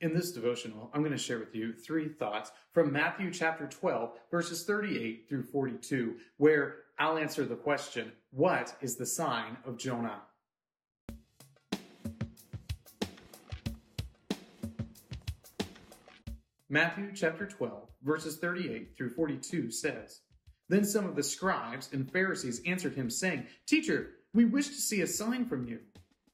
In this devotional, I'm going to share with you three thoughts from Matthew chapter 12, verses 38 through 42, where I'll answer the question, What is the sign of Jonah? Matthew chapter 12, verses 38 through 42 says, Then some of the scribes and Pharisees answered him, saying, Teacher, we wish to see a sign from you.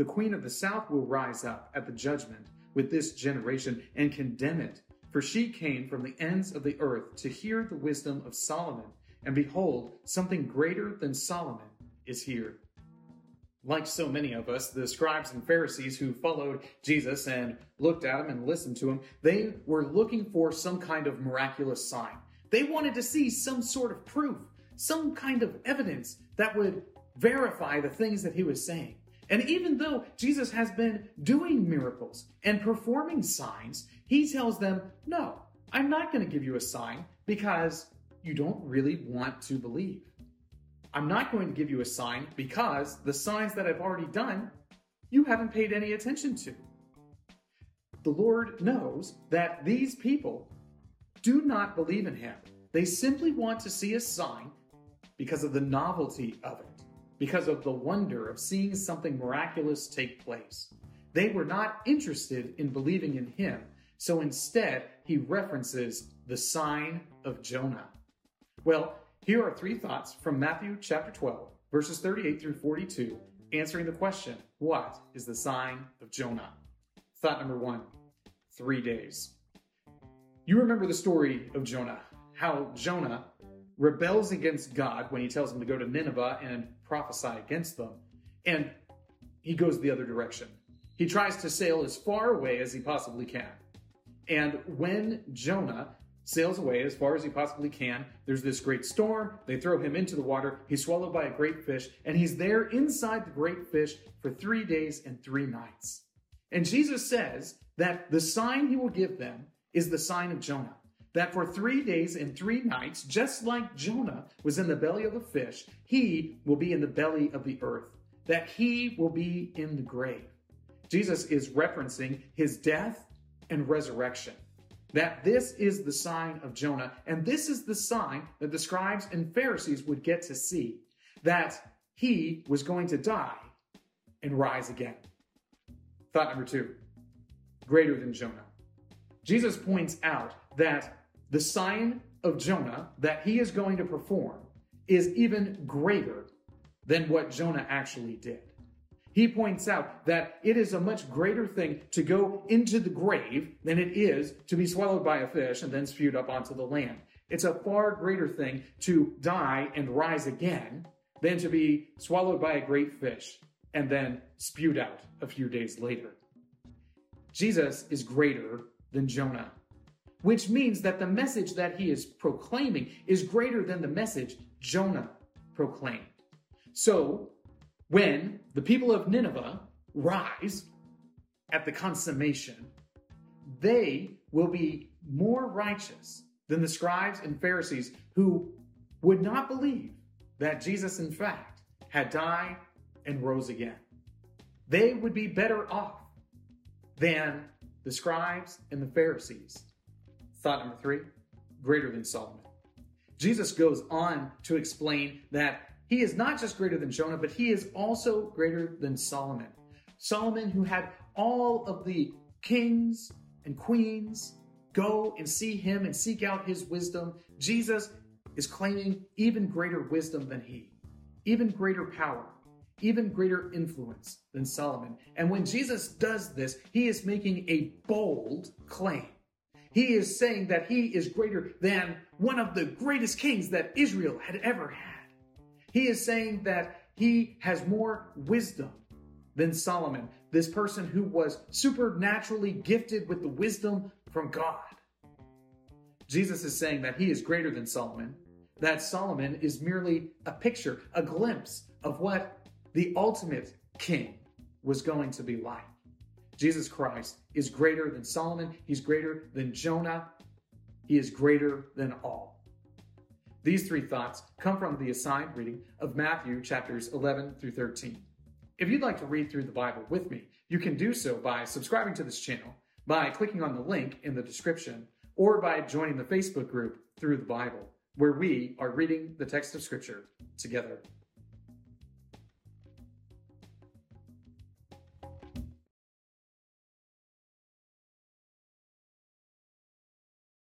The queen of the south will rise up at the judgment with this generation and condemn it. For she came from the ends of the earth to hear the wisdom of Solomon. And behold, something greater than Solomon is here. Like so many of us, the scribes and Pharisees who followed Jesus and looked at him and listened to him, they were looking for some kind of miraculous sign. They wanted to see some sort of proof, some kind of evidence that would verify the things that he was saying. And even though Jesus has been doing miracles and performing signs, he tells them, No, I'm not going to give you a sign because you don't really want to believe. I'm not going to give you a sign because the signs that I've already done, you haven't paid any attention to. The Lord knows that these people do not believe in Him. They simply want to see a sign because of the novelty of it because of the wonder of seeing something miraculous take place. They were not interested in believing in him, so instead he references the sign of Jonah. Well, here are three thoughts from Matthew chapter 12, verses 38 through 42, answering the question, What is the sign of Jonah? Thought number one, three days. You remember the story of Jonah, how Jonah rebels against God when he tells him to go to Nineveh and prophesy against them. And he goes the other direction. He tries to sail as far away as he possibly can. And when Jonah sails away as far as he possibly can, there's this great storm. They throw him into the water. He's swallowed by a great fish, and he's there inside the great fish for three days and three nights. And Jesus says that the sign he will give them is the sign of Jonah that for three days and three nights, just like Jonah was in the belly of the fish, he will be in the belly of the earth, that he will be in the grave. Jesus is referencing his death and resurrection. That this is the sign of Jonah, and this is the sign that the scribes and Pharisees would get to see that he was going to die and rise again. Thought number two greater than Jonah. Jesus points out that the sign of Jonah that he is going to perform is even greater than what Jonah actually did. He points out that it is a much greater thing to go into the grave than it is to be swallowed by a fish and then spewed up onto the land. It's a far greater thing to die and rise again than to be swallowed by a great fish and then spewed out a few days later. Jesus is greater than Jonah which means that the message that he is proclaiming is greater than the message Jonah proclaimed. So, when the people of Nineveh rise at the consummation, they will be more righteous than the scribes and Pharisees who would not believe that Jesus, in fact, had died and rose again. They would be better off than the scribes and the Pharisees Thought number three greater than Solomon. Jesus goes on to explain that he is not just greater than Jonah, but he is also greater than Solomon. Solomon, who had all of the kings and queens go and see him and seek out his wisdom, Jesus is claiming even greater wisdom than he, even greater power, even greater influence than Solomon. And when Jesus does this, he is making a bold claim. He is saying that he is greater than one of the greatest kings that Israel had ever had. He is saying that he has more wisdom than Solomon, this person who was supernaturally gifted with the wisdom from God. Jesus is saying that he is greater than Solomon, that Solomon is merely a picture, a glimpse of what the ultimate king was going to be like. Jesus Christ is greater than Solomon, he's greater than Jonah, he is greater than all. These three thoughts come from the assigned reading of Matthew chapters 11 through 13. If you'd like to read through the Bible with me, you can do so by subscribing to this channel, by clicking on the link in the description, or by joining the Facebook group Through the Bible, where we are reading the text of Scripture together.